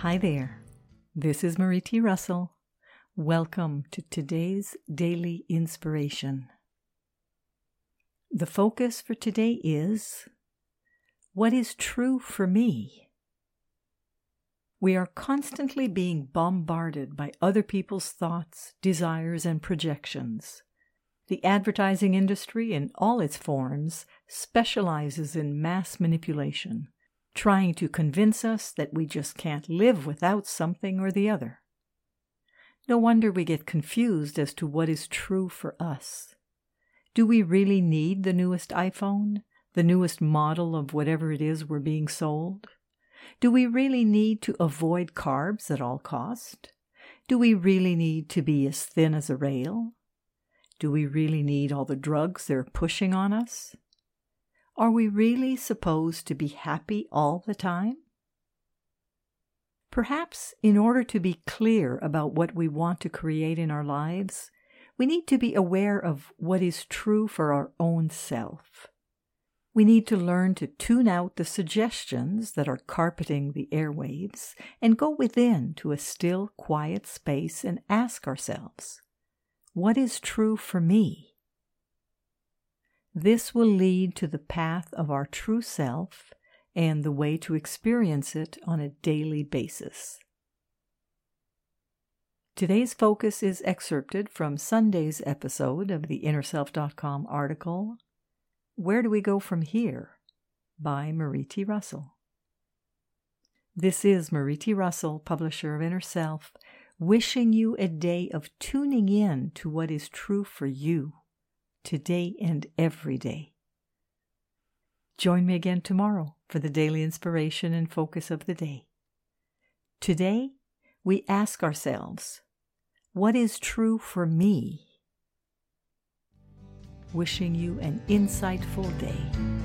Hi there. This is Marie T. Russell. Welcome to today's daily inspiration. The focus for today is what is true for me? We are constantly being bombarded by other people's thoughts, desires, and projections. The advertising industry, in all its forms, specializes in mass manipulation trying to convince us that we just can't live without something or the other. No wonder we get confused as to what is true for us. Do we really need the newest iPhone, the newest model of whatever it is we're being sold? Do we really need to avoid carbs at all cost? Do we really need to be as thin as a rail? Do we really need all the drugs they're pushing on us? Are we really supposed to be happy all the time? Perhaps, in order to be clear about what we want to create in our lives, we need to be aware of what is true for our own self. We need to learn to tune out the suggestions that are carpeting the airwaves and go within to a still, quiet space and ask ourselves, What is true for me? This will lead to the path of our true self and the way to experience it on a daily basis. Today's focus is excerpted from Sunday's episode of the InnerSelf.com article, Where Do We Go From Here? by Marie T. Russell. This is Marie T. Russell, publisher of Inner Self, wishing you a day of tuning in to what is true for you today and every day. Join me again tomorrow for the daily inspiration and focus of the day. Today, we ask ourselves, what is true for me? Wishing you an insightful day.